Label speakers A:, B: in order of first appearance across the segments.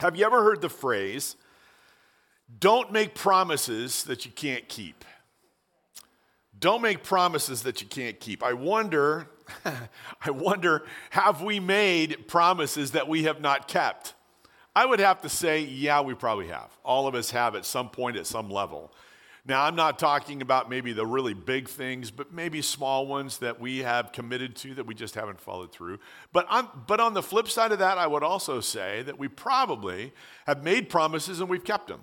A: Have you ever heard the phrase, don't make promises that you can't keep? Don't make promises that you can't keep. I wonder, I wonder, have we made promises that we have not kept? I would have to say, yeah, we probably have. All of us have at some point, at some level. Now, I'm not talking about maybe the really big things, but maybe small ones that we have committed to that we just haven't followed through. But on, but on the flip side of that, I would also say that we probably have made promises and we've kept them.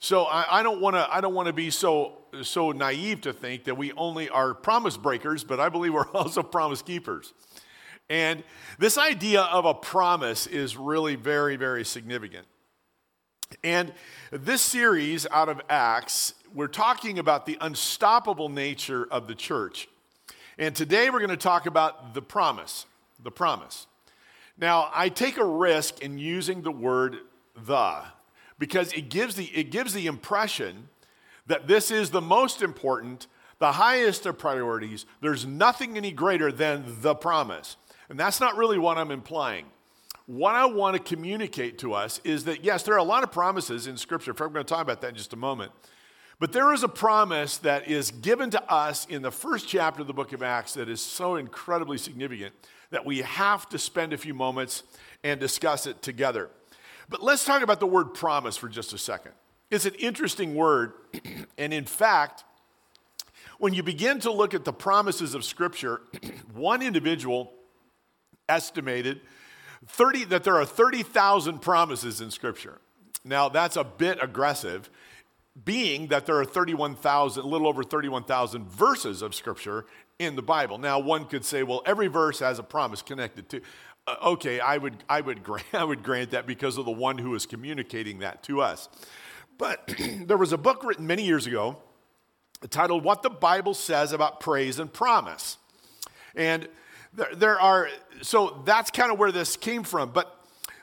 A: So I, I don't want to I don't want to be so so naive to think that we only are promise breakers, but I believe we're also promise keepers. And this idea of a promise is really very, very significant. And this series out of Acts, we're talking about the unstoppable nature of the church. And today we're going to talk about the promise. The promise. Now, I take a risk in using the word the because it gives the, it gives the impression that this is the most important, the highest of priorities. There's nothing any greater than the promise. And that's not really what I'm implying. What I want to communicate to us is that, yes, there are a lot of promises in Scripture. I'm going to talk about that in just a moment. But there is a promise that is given to us in the first chapter of the book of Acts that is so incredibly significant that we have to spend a few moments and discuss it together. But let's talk about the word promise for just a second. It's an interesting word, and in fact, when you begin to look at the promises of Scripture, one individual estimated 30, that there are 30,000 promises in Scripture. Now, that's a bit aggressive, being that there are 31,000, a little over 31,000 verses of Scripture in the Bible. Now, one could say, well, every verse has a promise connected to. Uh, okay, I would, I, would grant, I would grant that because of the one who is communicating that to us. But there was a book written many years ago titled What the Bible Says About Praise and Promise. And there, there are, so that's kind of where this came from. But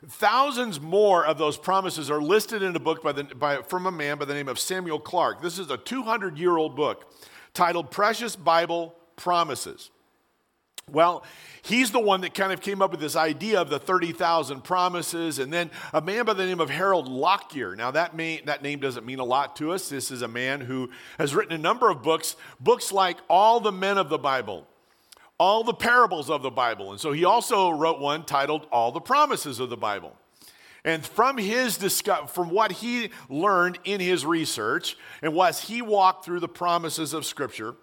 A: thousands more of those promises are listed in a book by the, by, from a man by the name of Samuel Clarke. This is a 200 year old book titled Precious Bible Promises. Well, he's the one that kind of came up with this idea of the 30,000 promises. And then a man by the name of Harold Lockyer. Now, that, may, that name doesn't mean a lot to us. This is a man who has written a number of books, books like All the Men of the Bible, all the parables of the Bible. And so he also wrote one titled All the Promises of the Bible. And from his from what he learned in his research and was he walked through the promises of Scripture,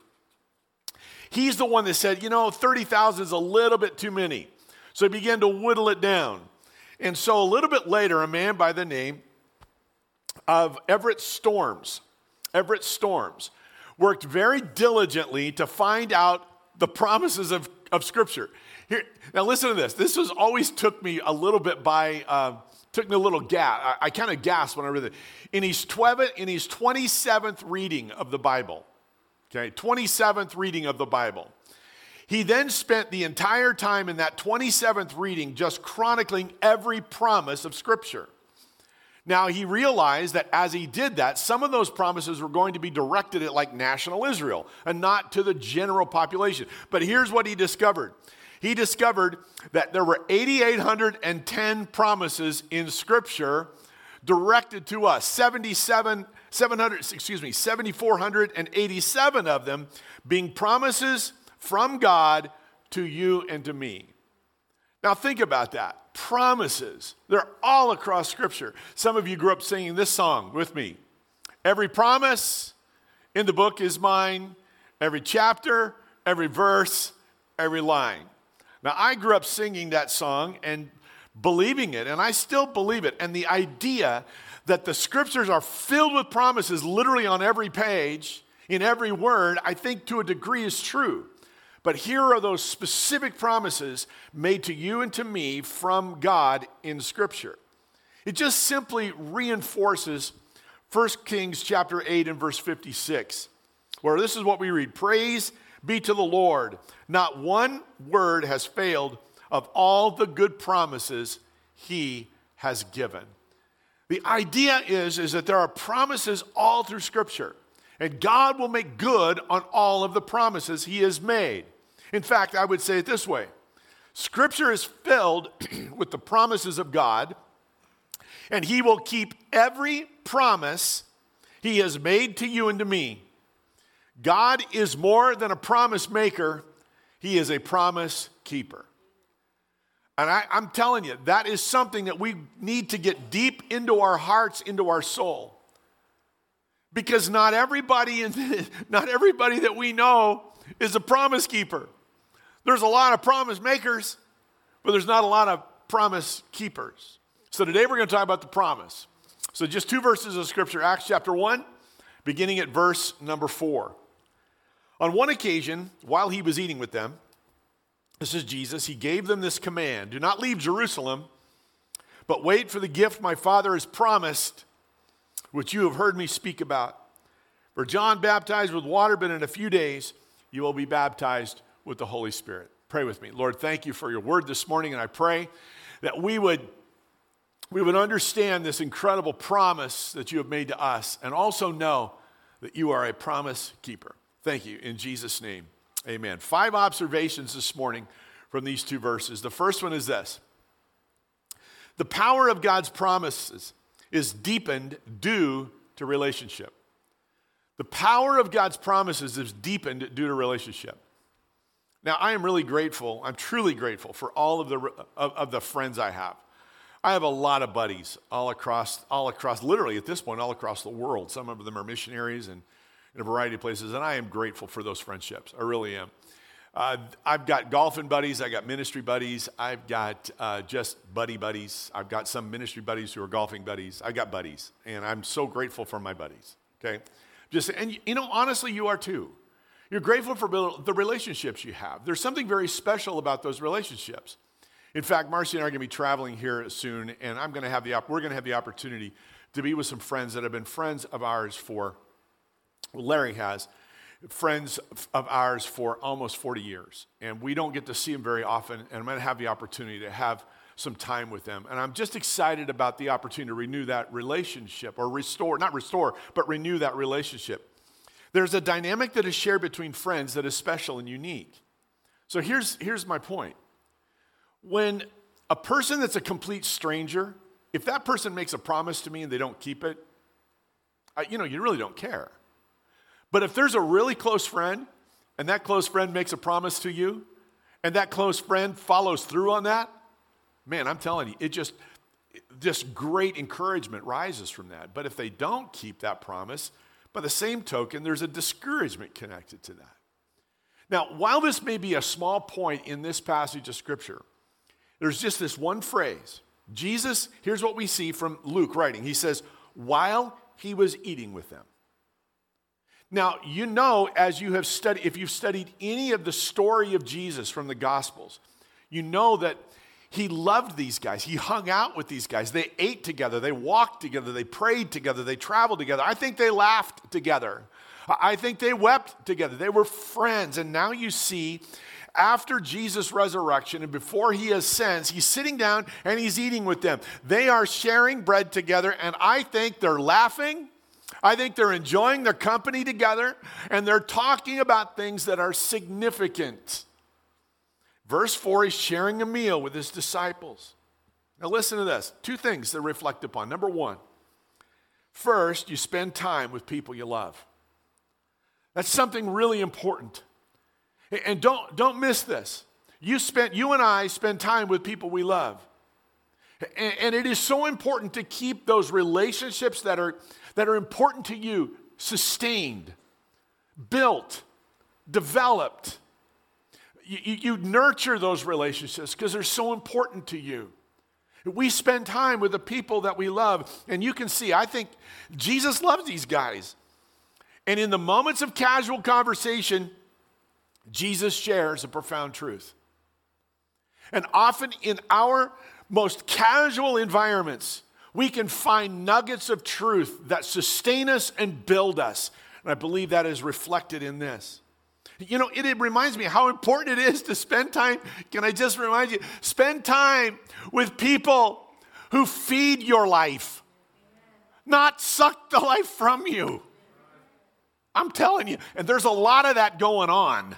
A: he's the one that said, you know, 30,000 is a little bit too many. So he began to whittle it down. And so a little bit later, a man by the name of Everett Storms, Everett Storms, worked very diligently to find out the promises of, of Scripture. Here, now listen to this. This was always took me a little bit by, uh, took me a little gas. I, I kind of gasped when I read it. In his, 12, in his 27th reading of the Bible, okay, 27th reading of the Bible, he then spent the entire time in that 27th reading just chronicling every promise of Scripture. Now, he realized that as he did that, some of those promises were going to be directed at like national Israel and not to the general population. But here's what he discovered he discovered that there were 8,810 promises in Scripture directed to us, 77, 700, excuse me, 7,487 of them being promises from God to you and to me. Now, think about that promises. They're all across Scripture. Some of you grew up singing this song with me. Every promise in the book is mine, every chapter, every verse, every line. Now, I grew up singing that song and believing it, and I still believe it. And the idea that the scriptures are filled with promises literally on every page, in every word, I think to a degree is true. But here are those specific promises made to you and to me from God in Scripture. It just simply reinforces 1 Kings chapter 8 and verse 56, where this is what we read Praise be to the Lord. Not one word has failed of all the good promises he has given. The idea is, is that there are promises all through Scripture, and God will make good on all of the promises he has made. In fact, I would say it this way Scripture is filled with the promises of God and he will keep every promise he has made to you and to me. God is more than a promise maker, he is a promise keeper. And I, am telling you, that is something that we need to get deep into our hearts, into our soul. Because not everybody, in, not everybody that we know is a promise keeper. There's a lot of promise makers, but there's not a lot of promise keepers. So today we're going to talk about the promise. So just two verses of scripture Acts chapter 1, beginning at verse number 4. On one occasion, while he was eating with them, this is Jesus, he gave them this command Do not leave Jerusalem, but wait for the gift my Father has promised, which you have heard me speak about. For John baptized with water, but in a few days you will be baptized with the Holy Spirit. Pray with me. Lord, thank you for your word this morning, and I pray that we would, we would understand this incredible promise that you have made to us and also know that you are a promise keeper. Thank you. In Jesus' name, amen. Five observations this morning from these two verses. The first one is this the power of God's promises is deepened due to relationship. The power of God's promises is deepened due to relationship. Now, I am really grateful. I'm truly grateful for all of the, of, of, the friends I have. I have a lot of buddies all across, all across, literally at this point, all across the world. Some of them are missionaries and in a variety of places, and I am grateful for those friendships. I really am. Uh, I've got golfing buddies, I've got ministry buddies, I've got uh, just buddy buddies. I've got some ministry buddies who are golfing buddies. I've got buddies, and I'm so grateful for my buddies. Okay, just and you know, honestly, you are too. You're grateful for the relationships you have. There's something very special about those relationships. In fact, Marcy and I are going to be traveling here soon, and I'm going to have the op- we're going to have the opportunity to be with some friends that have been friends of ours for. Well, Larry has friends of ours for almost 40 years, and we don't get to see them very often. And I'm going to have the opportunity to have some time with them, and I'm just excited about the opportunity to renew that relationship or restore, not restore, but renew that relationship. There's a dynamic that is shared between friends that is special and unique. So here's, here's my point. When a person that's a complete stranger, if that person makes a promise to me and they don't keep it, I, you know, you really don't care. But if there's a really close friend and that close friend makes a promise to you and that close friend follows through on that, man, I'm telling you, it just, just great encouragement rises from that. But if they don't keep that promise, by the same token, there's a discouragement connected to that. Now, while this may be a small point in this passage of Scripture, there's just this one phrase. Jesus, here's what we see from Luke writing. He says, while he was eating with them. Now, you know, as you have studied, if you've studied any of the story of Jesus from the Gospels, you know that he loved these guys. He hung out with these guys. They ate together. They walked together. They prayed together. They traveled together. I think they laughed together. I think they wept together. They were friends. And now you see, after Jesus' resurrection and before he ascends, he's sitting down and he's eating with them. They are sharing bread together, and I think they're laughing. I think they're enjoying their company together, and they're talking about things that are significant. Verse 4, he's sharing a meal with his disciples. Now, listen to this two things to reflect upon. Number one, first, you spend time with people you love. That's something really important. And don't, don't miss this. You, spent, you and I spend time with people we love. And, and it is so important to keep those relationships that are, that are important to you sustained, built, developed you, you nurture those relationships because they're so important to you. We spend time with the people that we love, and you can see, I think Jesus loves these guys. And in the moments of casual conversation, Jesus shares a profound truth. And often in our most casual environments, we can find nuggets of truth that sustain us and build us. And I believe that is reflected in this. You know, it, it, reminds me how important it is to spend time. Can I just remind you? Spend time with people who feed your life, not suck the life from you. I'm telling you, and there's a lot of that going on.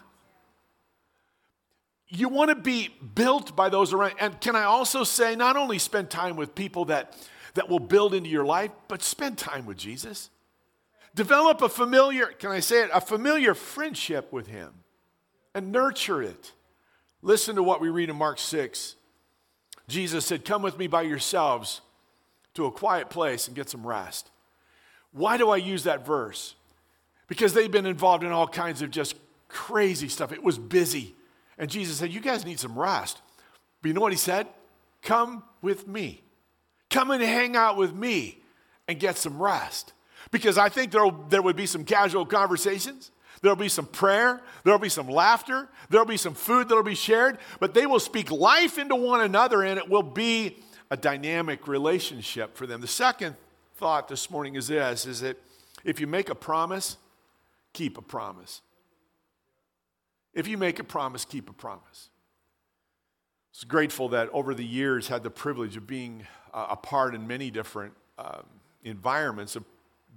A: you want to be built by those around. And can I also say, not only spend time with people that, that will build into your life, but spend time with Jesus. Develop a familiar, can I say it, a familiar friendship with him and nurture it. Listen to what we read in Mark 6. Jesus said, Come with me by yourselves to a quiet place and get some rest. Why do I use that verse? Because they've been involved in all kinds of just crazy stuff. It was busy. And Jesus said, You guys need some rest. But you know what he said? Come with me. Come and hang out with me and get some rest. Because I think there there would be some casual conversations. There'll be some prayer. There'll be some laughter. There'll be some food that'll be shared. But they will speak life into one another and it will be a dynamic relationship for them. The second thought this morning is this is that if you make a promise, keep a promise. If you make a promise, keep a promise. I was grateful that over the years had the privilege of being uh, a part in many different um, environments of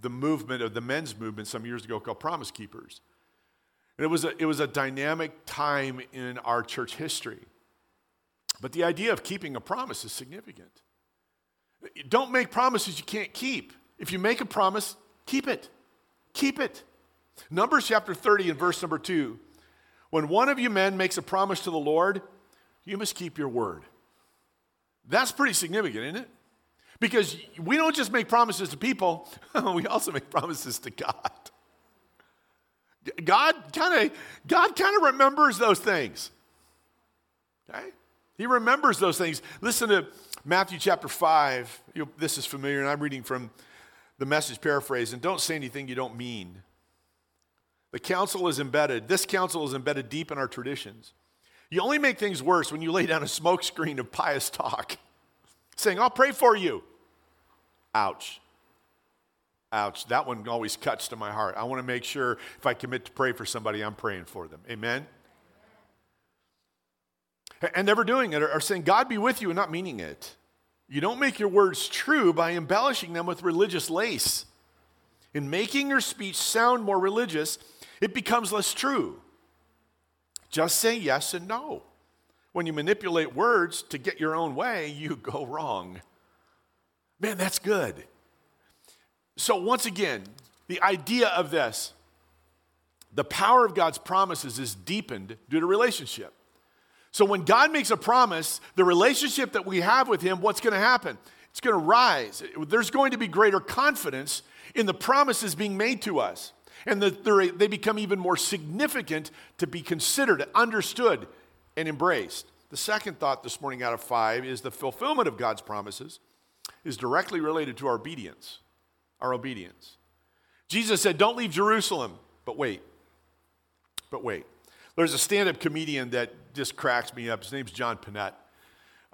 A: the movement of the men's movement some years ago called Promise Keepers. And it was a, it was a dynamic time in our church history. But the idea of keeping a promise is significant. Don't make promises you can't keep. If you make a promise, keep it. Keep it. Numbers chapter 30 and verse number 2 when one of you men makes a promise to the Lord, you must keep your word. That's pretty significant, isn't it? Because we don't just make promises to people, we also make promises to God. God kind of God kind of remembers those things. Okay? He remembers those things. Listen to Matthew chapter 5. You, this is familiar, and I'm reading from the message paraphrase. And don't say anything you don't mean. The counsel is embedded. This counsel is embedded deep in our traditions. You only make things worse when you lay down a smokescreen of pious talk, saying, I'll pray for you. Ouch. Ouch. That one always cuts to my heart. I want to make sure if I commit to pray for somebody, I'm praying for them. Amen? And never doing it or saying, God be with you and not meaning it. You don't make your words true by embellishing them with religious lace. In making your speech sound more religious, it becomes less true. Just say yes and no. When you manipulate words to get your own way, you go wrong. Man, that's good. So, once again, the idea of this the power of God's promises is deepened due to relationship. So, when God makes a promise, the relationship that we have with Him, what's going to happen? It's going to rise. There's going to be greater confidence in the promises being made to us and the, they become even more significant to be considered, understood, and embraced. The second thought this morning out of five is the fulfillment of God's promises is directly related to our obedience. Our obedience. Jesus said, Don't leave Jerusalem, but wait. But wait. There's a stand up comedian that just cracks me up. His name's John Pinette.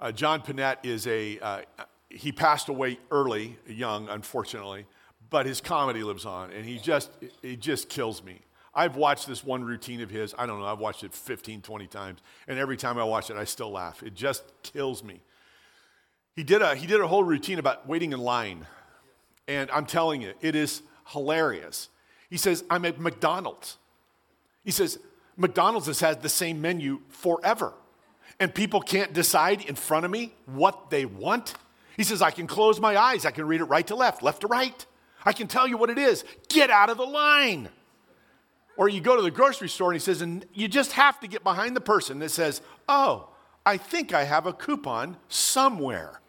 A: Uh, John Pinette is a, uh, he passed away early, young, unfortunately but his comedy lives on, and he just, he just kills me. I've watched this one routine of his, I don't know, I've watched it 15, 20 times, and every time I watch it, I still laugh. It just kills me. He did a, he did a whole routine about waiting in line, and I'm telling you, it is hilarious. He says, I'm at McDonald's. He says, McDonald's has had the same menu forever, and people can't decide in front of me what they want. He says, I can close my eyes, I can read it right to left, left to right. I can tell you what it is. Get out of the line. Or you go to the grocery store and he says, and you just have to get behind the person that says, Oh, I think I have a coupon somewhere.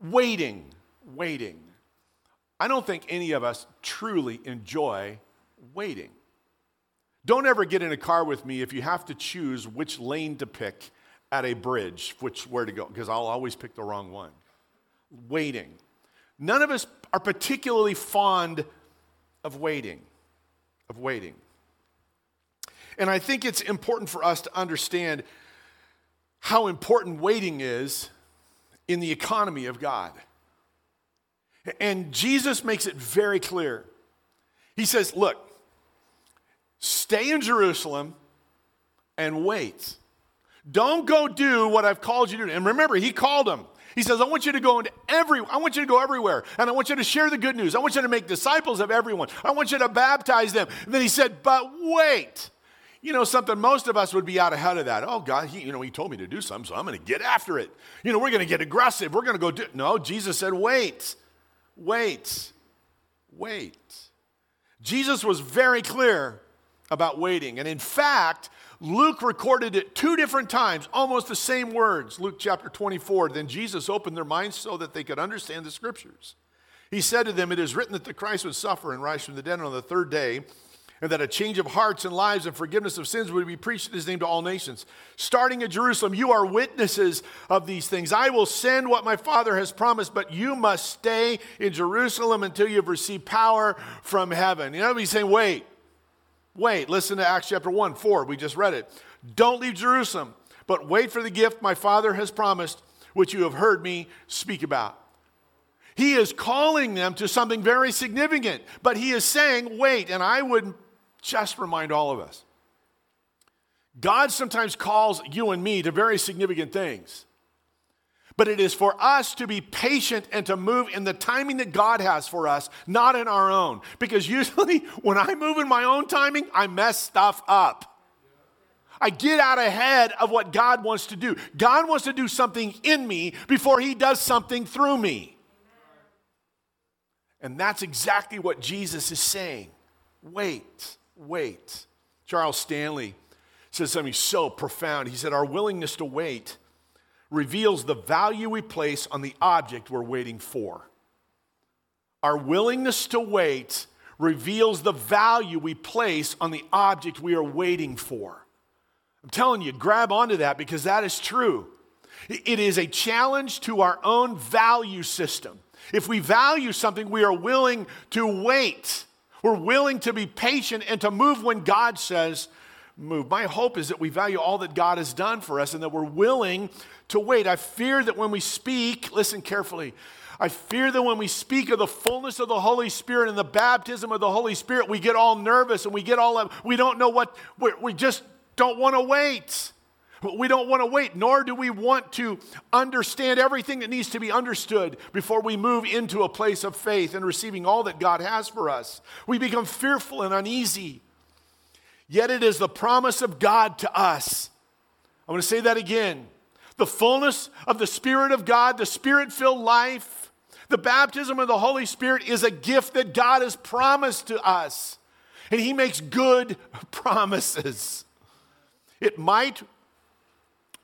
A: Waiting, waiting. I don't think any of us truly enjoy waiting. Don't ever get in a car with me if you have to choose which lane to pick at a bridge, which where to go, because I'll always pick the wrong one. Waiting. None of us are particularly fond of waiting, of waiting. And I think it's important for us to understand how important waiting is in the economy of God. And Jesus makes it very clear. He says, Look, stay in Jerusalem and wait. Don't go do what I've called you to do. And remember, he called them. He says, I want you to go into every, I want you to go everywhere. And I want you to share the good news. I want you to make disciples of everyone. I want you to baptize them. And then he said, but wait. you know, something most of us would be out ahead of that. Oh, God, he, you know, he told me to do something, so I'm to get after it. You know, we're to get aggressive. We're to go do No, Jesus said, wait, wait, wait. Jesus was very clear about waiting. And in fact, Luke recorded it two different times, almost the same words. Luke chapter 24. Then Jesus opened their minds so that they could understand the scriptures. He said to them, It is written that the Christ would suffer and rise from the dead on the third day, and that a change of hearts and lives and forgiveness of sins would be preached in his name to all nations. Starting at Jerusalem, you are witnesses of these things. I will send what my Father has promised, but you must stay in Jerusalem until you have received power from heaven. You know, he's saying, Wait, Wait, listen to Acts chapter 1, 4. We just read it. Don't leave Jerusalem, but wait for the gift my Father has promised, which you have heard me speak about. He is calling them to something very significant, but he is saying, wait, and I would just remind all of us God sometimes calls you and me to very significant things. But it is for us to be patient and to move in the timing that God has for us, not in our own. Because usually when I move in my own timing, I mess stuff up. I get out ahead of what God wants to do. God wants to do something in me before he does something through me. And that's exactly what Jesus is saying. Wait, wait. Charles Stanley says something so profound. He said, Our willingness to wait reveals the value we place on the object we're waiting for. Our willingness to wait reveals the value we place on the object we are waiting for. I'm telling you, grab onto that because that is true. It is a challenge to our own value system. If we value something, we are willing to wait. We're willing to be patient and to move when God says move. My hope is that we value all that God has done for us and that we're willing to wait. I fear that when we speak, listen carefully, I fear that when we speak of the fullness of the Holy Spirit and the baptism of the Holy Spirit, we get all nervous and we get all, we don't know what, we just don't want to wait. We don't want to wait, nor do we want to understand everything that needs to be understood before we move into a place of faith and receiving all that God has for us. We become fearful and uneasy. Yet it is the promise of God to us. I want to say that again the fullness of the Spirit of God, the Spirit filled life, the baptism of the Holy Spirit is a gift that God has promised to us. And He makes good promises. It might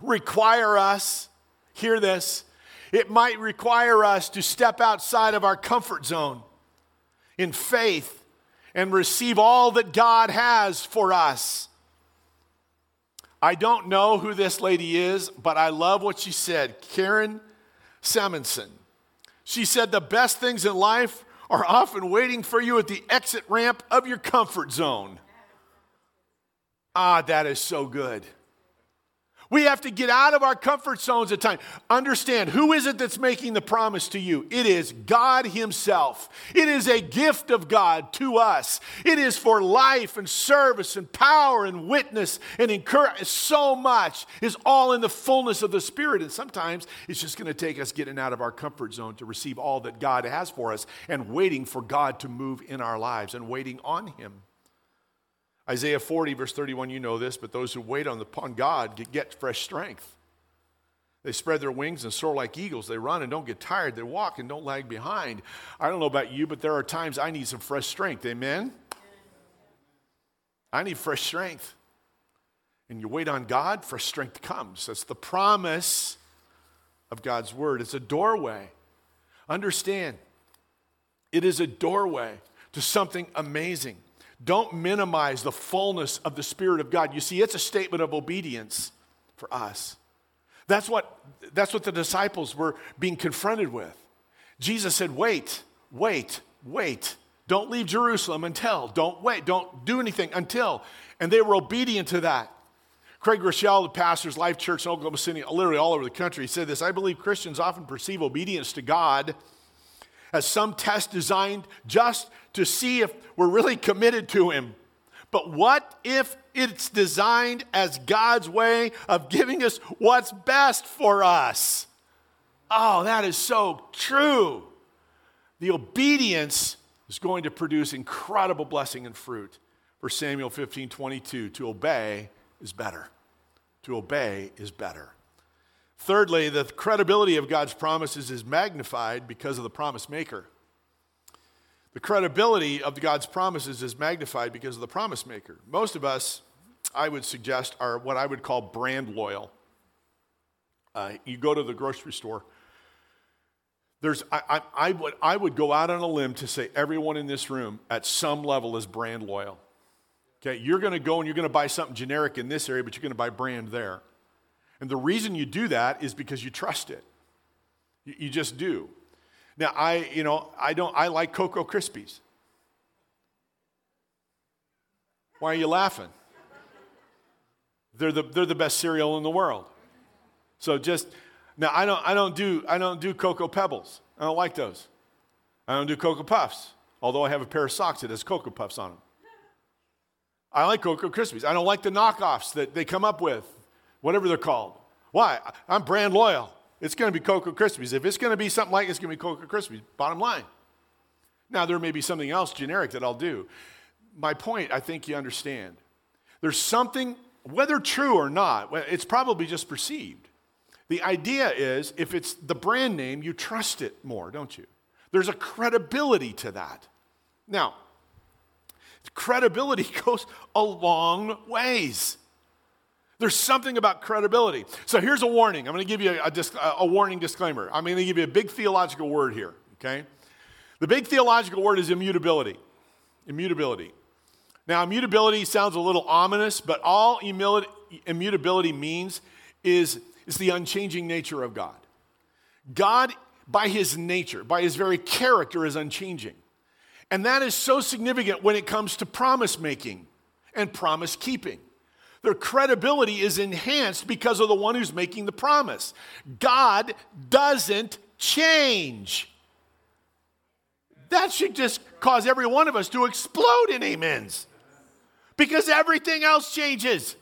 A: require us, hear this, it might require us to step outside of our comfort zone in faith and receive all that God has for us. I don't know who this lady is, but I love what she said. Karen Simonson. She said, The best things in life are often waiting for you at the exit ramp of your comfort zone. Ah, that is so good. We have to get out of our comfort zones at times. Understand who is it that's making the promise to you? It is God Himself. It is a gift of God to us. It is for life and service and power and witness and encouragement. So much is all in the fullness of the Spirit. And sometimes it's just going to take us getting out of our comfort zone to receive all that God has for us and waiting for God to move in our lives and waiting on Him. Isaiah 40, verse 31, you know this, but those who wait on, the, God get, get fresh strength. They spread their wings and soar like eagles. They run and don't get tired. They walk and don't lag behind. I don't know about you, but there are times I need some fresh strength. Amen? I need fresh strength. And you wait on God, fresh strength comes. That's the promise of God's word. It's a doorway. Understand, it is a doorway to something amazing. Don't minimize the fullness of the Spirit of God. You see, it's a statement of obedience for us. That's what, that's what the disciples were being confronted with. Jesus said, Wait, wait, wait. Don't leave Jerusalem until. Don't wait. Don't do anything until. And they were obedient to that. Craig Groeschel, the pastor's Life Church in Oklahoma City, literally all over the country, said this I believe Christians often perceive obedience to God as some test designed just to see if we're really committed to Him. But what if it's designed as God's way of giving us what's best for us? Oh, that is so true. The obedience is going to produce incredible blessing and fruit For Samuel 15 22. To obey is better. To obey is better. Thirdly, the credibility of God's promises is magnified because of the promise maker. The credibility of God's promises is magnified because of the promise maker. Most of us, I would suggest, are what I would call brand loyal. Uh, you go to the grocery store, there's, I, I, I, would, I would go out on a limb to say everyone in this room at some level is brand loyal. Okay, you're going to go and you're going to buy something generic in this area, but you're going to buy brand there. And the reason you do that is because you trust it. You, you just do. Now, I, you know, I don't, I like Cocoa Krispies. Why are you laughing? They're the, they're the best cereal in the world. So just, now I don't, I don't do, I don't do Cocoa Pebbles. I don't like those. I don't do Cocoa Puffs, although I have a pair of socks that has Cocoa Puffs on them. I like Cocoa Krispies. I don't like the knockoffs that they come up with, whatever they're called. Why? I'm brand loyal. It's going to be Cocoa Krispies. If it's going to be something like it's going to be Cocoa Krispies, bottom line. Now, there may be something else generic that I'll do. My point, I think you understand. There's something, whether true or not, it's probably just perceived. The idea is if it's the brand name, you trust it more, don't you? There's a credibility to that. Now, credibility goes a long ways. There's something about credibility. So here's a warning. I'm going to give you a, a, a warning disclaimer. I'm going to give you a big theological word here, okay? The big theological word is immutability. Immutability. Now, immutability sounds a little ominous, but all immutability means is, is the unchanging nature of God. God, by his nature, by his very character, is unchanging. And that is so significant when it comes to promise making and promise keeping. Their credibility is enhanced because of the one who's making the promise. God doesn't change. That should just cause every one of us to explode in amens because everything else changes.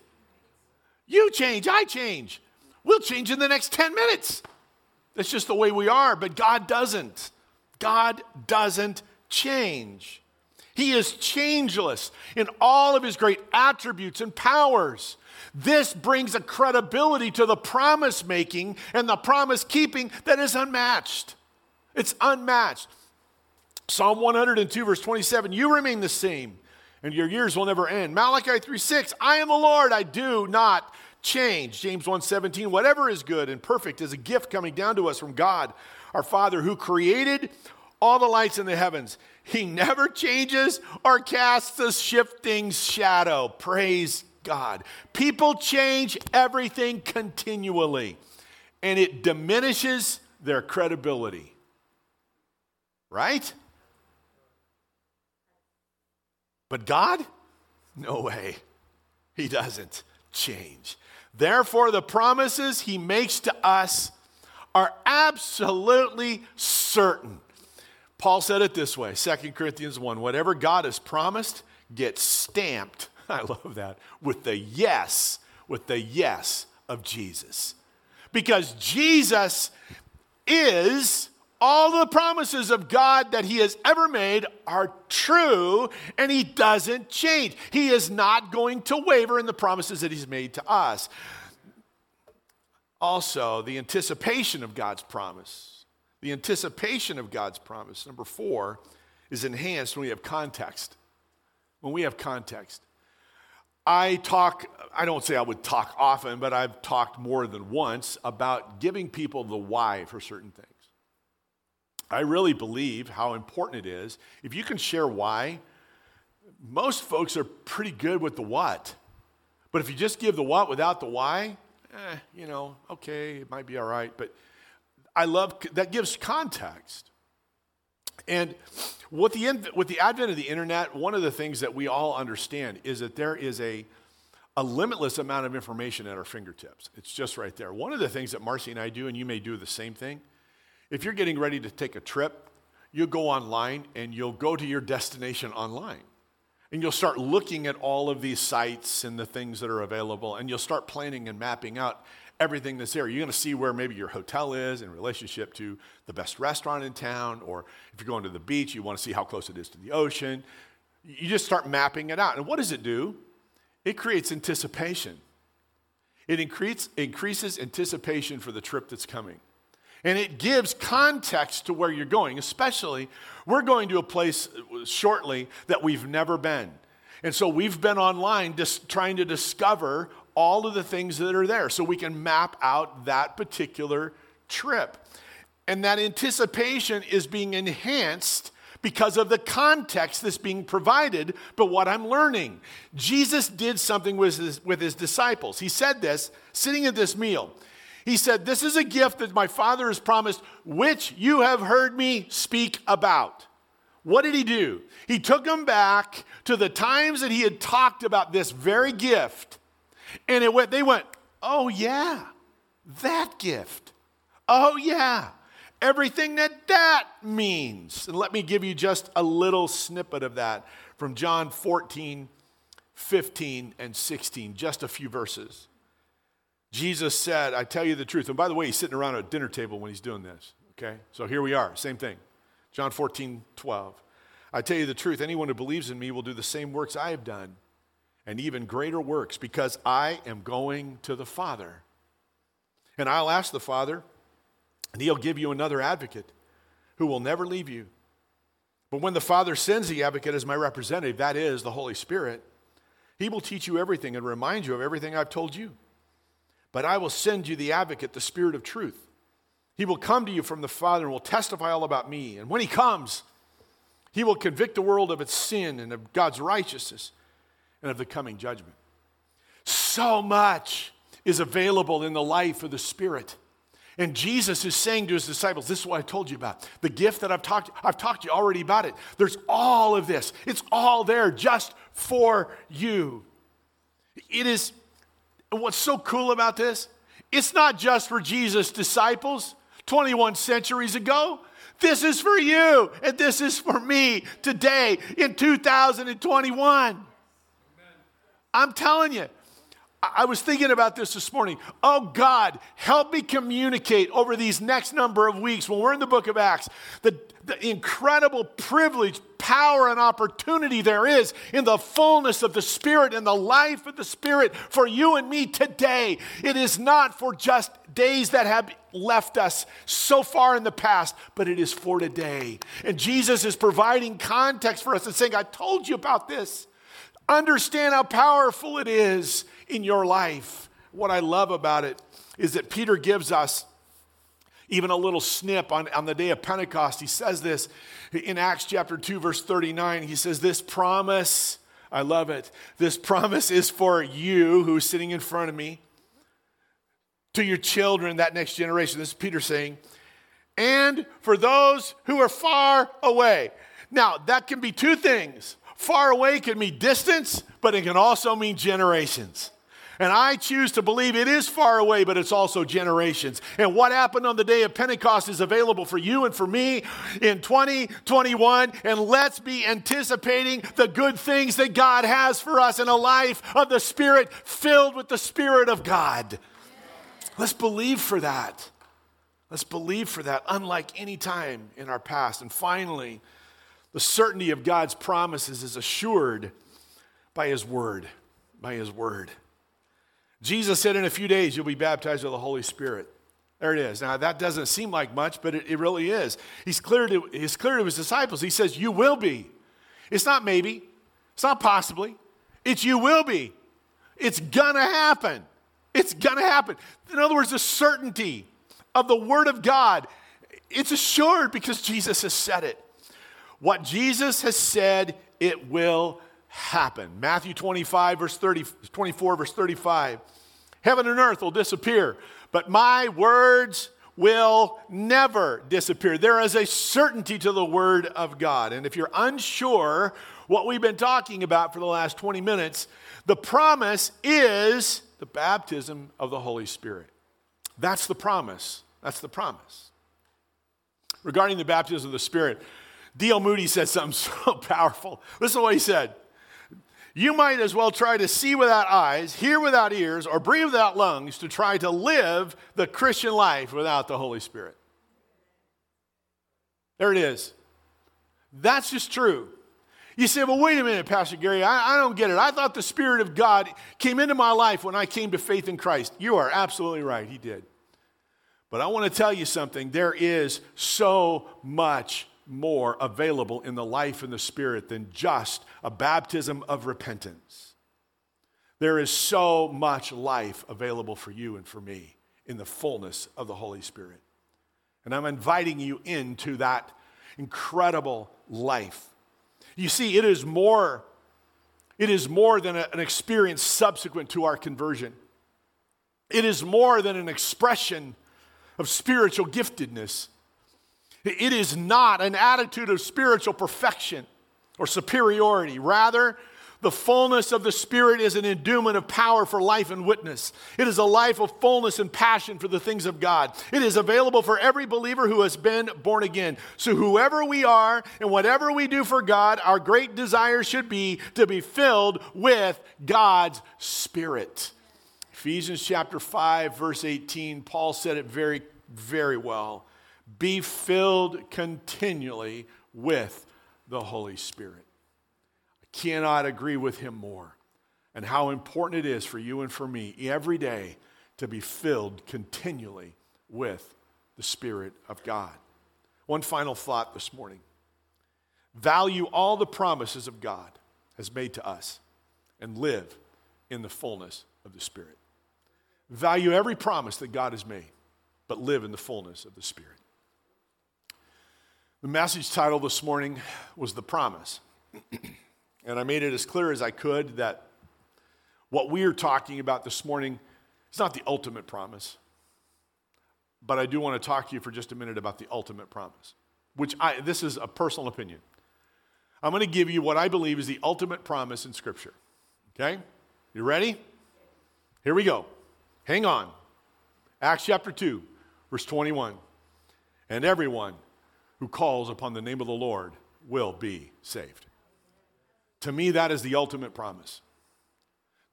A: You change, I change. We'll change in the next 10 minutes. That's just the way we are, but God doesn't. God doesn't change. He is changeless in all of his great attributes and powers. This brings a credibility to the promise making and the promise keeping that is unmatched. It's unmatched. Psalm 102, verse 27 You remain the same, and your years will never end. Malachi 3 6 I am the Lord, I do not change. James 1 17 Whatever is good and perfect is a gift coming down to us from God, our Father, who created all the lights in the heavens. He never changes or casts a shifting shadow. Praise God. People change everything continually, and it diminishes their credibility. Right? But God? No way. He doesn't change. Therefore, the promises he makes to us are absolutely certain. Paul said it this way 2 Corinthians 1 whatever God has promised gets stamped. I love that. With the yes, with the yes of Jesus. Because Jesus is all the promises of God that He has ever made are true and He doesn't change. He is not going to waver in the promises that He's made to us. Also, the anticipation of God's promise the anticipation of God's promise, number four, is enhanced when we have context. When we have context. I talk, I don't say I would talk often, but I've talked more than once about giving people the why for certain things. I really believe how important it is. If you can share why, most folks are pretty good with the what. But if you just give the what without the why, eh, you know, okay, it might be all right. But I love that gives context. And with the, with the advent of the internet, one of the things that we all understand is that there is a, a limitless amount of information at our fingertips. It's just right there. One of the things that Marcy and I do, and you may do the same thing, if you're getting ready to take a trip, you'll go online and you'll go to your destination online. And you'll start looking at all of these sites and the things that are available, and you'll start planning and mapping out everything that's there. You're going to see where maybe your hotel is in relationship to the best restaurant in town, or if you're going to the beach, you want to see how close it is to the ocean. You just start mapping it out. And what does it do? It creates anticipation. It increase, increases anticipation for the trip that's coming. And it gives context to where you're going, especially we're going to a place uh, shortly that we've never been. And so we've been online just trying to discover all of the things that are there so we can map out that particular trip. And that anticipation is being enhanced because of the context that's being provided, but what I'm learning. Jesus did something with his, with his disciples. He said this sitting at this meal. He said, This is a gift that my Father has promised, which you have heard me speak about. What did he do? He took them back to the times that he had talked about this very gift. And it went, they went, Oh, yeah, that gift. Oh, yeah, everything that that means. And let me give you just a little snippet of that from John 14, 15, and 16, just a few verses. Jesus said, I tell you the truth. And by the way, he's sitting around a dinner table when he's doing this. Okay? So here we are, same thing. John 14, 12. I tell you the truth, anyone who believes in me will do the same works I have done, and even greater works, because I am going to the Father. And I'll ask the Father, and he'll give you another advocate who will never leave you. But when the Father sends the advocate as my representative, that is the Holy Spirit, he will teach you everything and remind you of everything I've told you. But I will send you the advocate, the Spirit of truth. He will come to you from the Father and will testify all about me. And when he comes, he will convict the world of its sin and of God's righteousness and of the coming judgment. So much is available in the life of the Spirit. And Jesus is saying to his disciples, This is what I told you about. The gift that I've talked, I've talked to you already about it. There's all of this. It's all there just for you. It is what's so cool about this? It's not just for Jesus' disciples 21 centuries ago. This is for you, and this is for me today in 2021. I'm telling you, I was thinking about this this morning. Oh God, help me communicate over these next number of weeks when we're in the book of Acts the, the incredible privilege, power, and opportunity there is in the fullness of the Spirit and the life of the Spirit for you and me today. It is not for just days that have left us so far in the past, but it is for today. And Jesus is providing context for us and saying, I told you about this. Understand how powerful it is in your life. What I love about it is that Peter gives us even a little snip on, on the day of Pentecost. He says this in Acts chapter 2, verse 39. He says, This promise, I love it. This promise is for you who's sitting in front of me, to your children, that next generation. This is Peter saying, and for those who are far away. Now, that can be two things. Far away can mean distance, but it can also mean generations. And I choose to believe it is far away, but it's also generations. And what happened on the day of Pentecost is available for you and for me in 2021. And let's be anticipating the good things that God has for us in a life of the Spirit filled with the Spirit of God. Let's believe for that. Let's believe for that, unlike any time in our past. And finally, the certainty of God's promises is assured by His Word. By His Word. Jesus said, In a few days, you'll be baptized with the Holy Spirit. There it is. Now, that doesn't seem like much, but it, it really is. He's clear, to, he's clear to his disciples. He says, You will be. It's not maybe, it's not possibly, it's you will be. It's gonna happen. It's gonna happen. In other words, the certainty of the Word of God, it's assured because Jesus has said it. What Jesus has said, it will happen. Matthew 25, verse 30, 24, verse 35. Heaven and earth will disappear, but my words will never disappear. There is a certainty to the word of God. And if you're unsure what we've been talking about for the last 20 minutes, the promise is the baptism of the Holy Spirit. That's the promise. That's the promise. Regarding the baptism of the Spirit, D.L. Moody said something so powerful. Listen to what he said you might as well try to see without eyes, hear without ears, or breathe without lungs to try to live the Christian life without the Holy Spirit. There it is. That's just true. You say, well, wait a minute, Pastor Gary, I, I, don't get it. I thought the Spirit of God came into my life when I came to faith in Christ. You are absolutely right, He did. But I want to tell you something. There is so much more available in the life and the Spirit than just a baptism of repentance. There is so much life available for you and for me in the fullness of the Holy Spirit. And I'm inviting you into that incredible life. You see, it is more, it is more than an experience subsequent to our conversion. It is more than an expression of spiritual giftedness. It is not an attitude of spiritual perfection or superiority. Rather, the fullness of the Spirit is an endowment of power for life and witness. It is a life of fullness and passion for the things of God. It is available for every believer who has been born again. So, whoever we are and whatever we do for God, our great desire should be to be filled with God's Spirit. Ephesians chapter 5, verse 18, Paul said it very, very well. Be filled continually with the Holy Spirit I cannot agree with him more and how important it is for you and for me every day to be filled continually with the Spirit of God. One final thought this morning value all the promises of God has made to us and live in the fullness of the Spirit. Value every promise that God has made, but live in the fullness of the Spirit. The message title this morning was The Promise. And I made it as clear as I could that what we are talking about this morning is not the ultimate promise. But I do want to talk to you for just a minute about the ultimate promise, which I, this is a personal opinion. I'm going to give you what I believe is the ultimate promise in Scripture. Okay? You ready? Here we go. Hang on. Acts chapter 2, verse 21. And everyone who calls upon the name of the Lord will be saved. To me, that is the ultimate promise.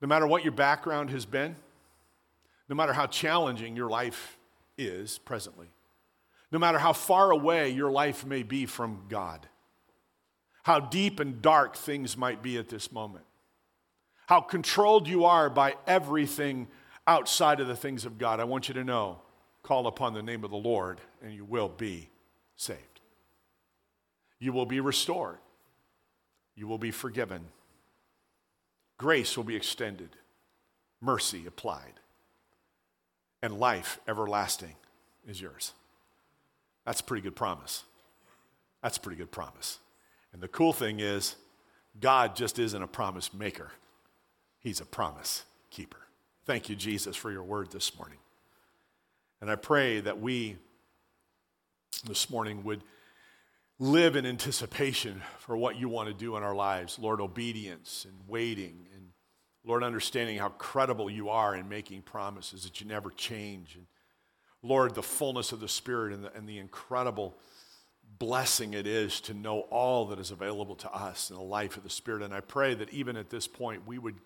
A: No matter what your background has been, no matter how challenging your life is presently, no matter how far away your life may be from God, how deep and dark things might be at this moment, how controlled you are by everything outside of the things of God, I want you to know call upon the name of the Lord and you will be saved. You will be restored you will be forgiven. Grace will be extended, mercy applied, and life everlasting is yours. That's a pretty good promise. That's a pretty good promise. And the cool thing is, God just isn't a promise maker, He's a promise keeper. Thank you, Jesus, for your word this morning. And I pray that we this morning would live in anticipation for what you want to do in our lives. Lord, obedience and waiting, and Lord, understanding how credible you are in making promises that you never change. And Lord, the fullness of the Spirit and the, and the incredible blessing it is to know all that is available to us in the life of the Spirit. And I pray that even at this point, we would,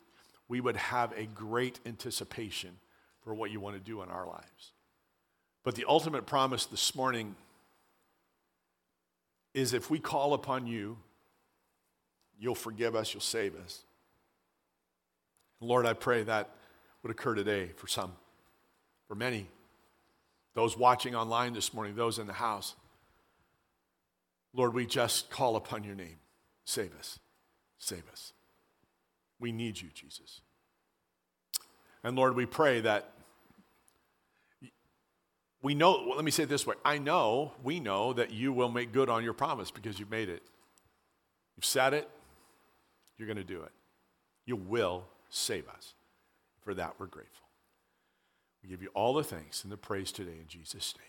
A: we would have a great anticipation for what you want to do in our lives. But the ultimate promise this morning is if we call upon you, you'll forgive us, you'll save us. Lord, I pray that would occur today for some, for many. Those watching online this morning, those in the house. Lord, we just call upon your name. Save us. Save us. We need you, Jesus. And Lord, we pray that we know, well, let me say it this way I know, we know that you will make good on your promise because you've made it. You've said it, you're going to do it. You will save us. For that, we're grateful. We give you all the thanks and the praise today in Jesus' name.